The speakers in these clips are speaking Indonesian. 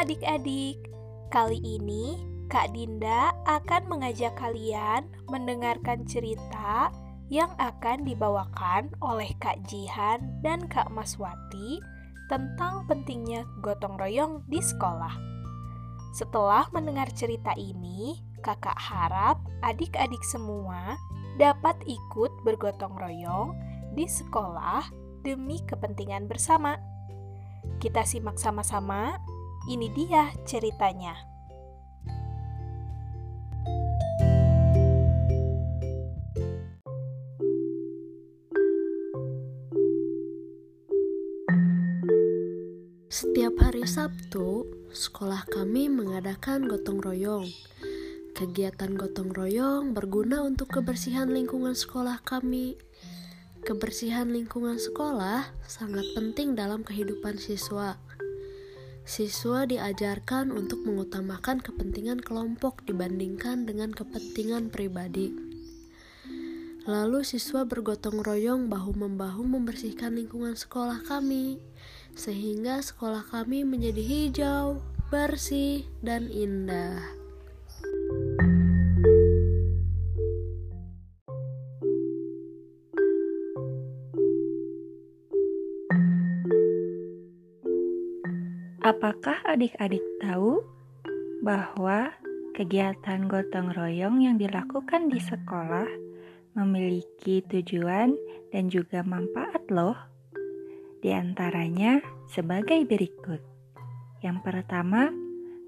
adik-adik. Kali ini Kak Dinda akan mengajak kalian mendengarkan cerita yang akan dibawakan oleh Kak Jihan dan Kak Maswati tentang pentingnya gotong royong di sekolah. Setelah mendengar cerita ini, kakak harap adik-adik semua dapat ikut bergotong royong di sekolah demi kepentingan bersama. Kita simak sama-sama. Ini dia ceritanya. Setiap hari Sabtu, sekolah kami mengadakan gotong royong. Kegiatan gotong royong berguna untuk kebersihan lingkungan sekolah kami Kebersihan lingkungan sekolah sangat penting dalam kehidupan siswa. Siswa diajarkan untuk mengutamakan kepentingan kelompok dibandingkan dengan kepentingan pribadi. Lalu siswa bergotong royong bahu-membahu membersihkan lingkungan sekolah kami, sehingga sekolah kami menjadi hijau, bersih, dan indah. Apakah adik-adik tahu bahwa kegiatan gotong royong yang dilakukan di sekolah memiliki tujuan dan juga manfaat loh? Di antaranya sebagai berikut. Yang pertama,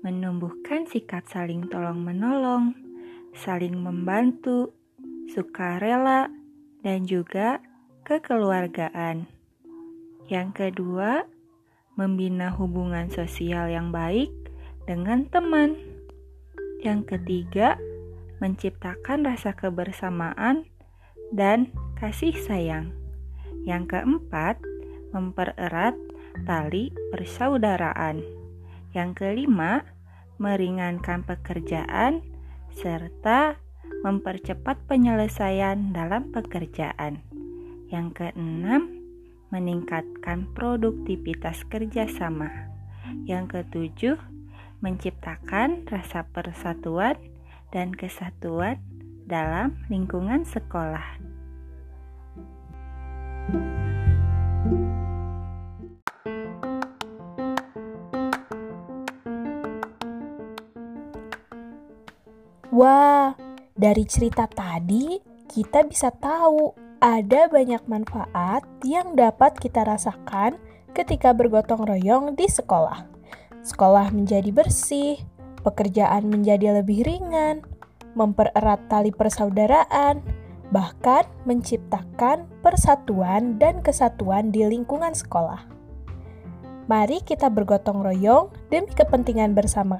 menumbuhkan sikap saling tolong-menolong, saling membantu, sukarela, dan juga kekeluargaan. Yang kedua, membina hubungan sosial yang baik dengan teman. Yang ketiga, menciptakan rasa kebersamaan dan kasih sayang. Yang keempat, mempererat tali persaudaraan. Yang kelima, meringankan pekerjaan serta mempercepat penyelesaian dalam pekerjaan. Yang keenam, meningkatkan produktivitas kerjasama. Yang ketujuh, menciptakan rasa persatuan dan kesatuan dalam lingkungan sekolah. Wah, dari cerita tadi kita bisa tahu ada banyak manfaat yang dapat kita rasakan ketika bergotong royong di sekolah. Sekolah menjadi bersih, pekerjaan menjadi lebih ringan, mempererat tali persaudaraan, bahkan menciptakan persatuan dan kesatuan di lingkungan sekolah. Mari kita bergotong royong demi kepentingan bersama.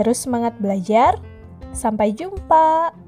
Terus semangat belajar. Sampai jumpa.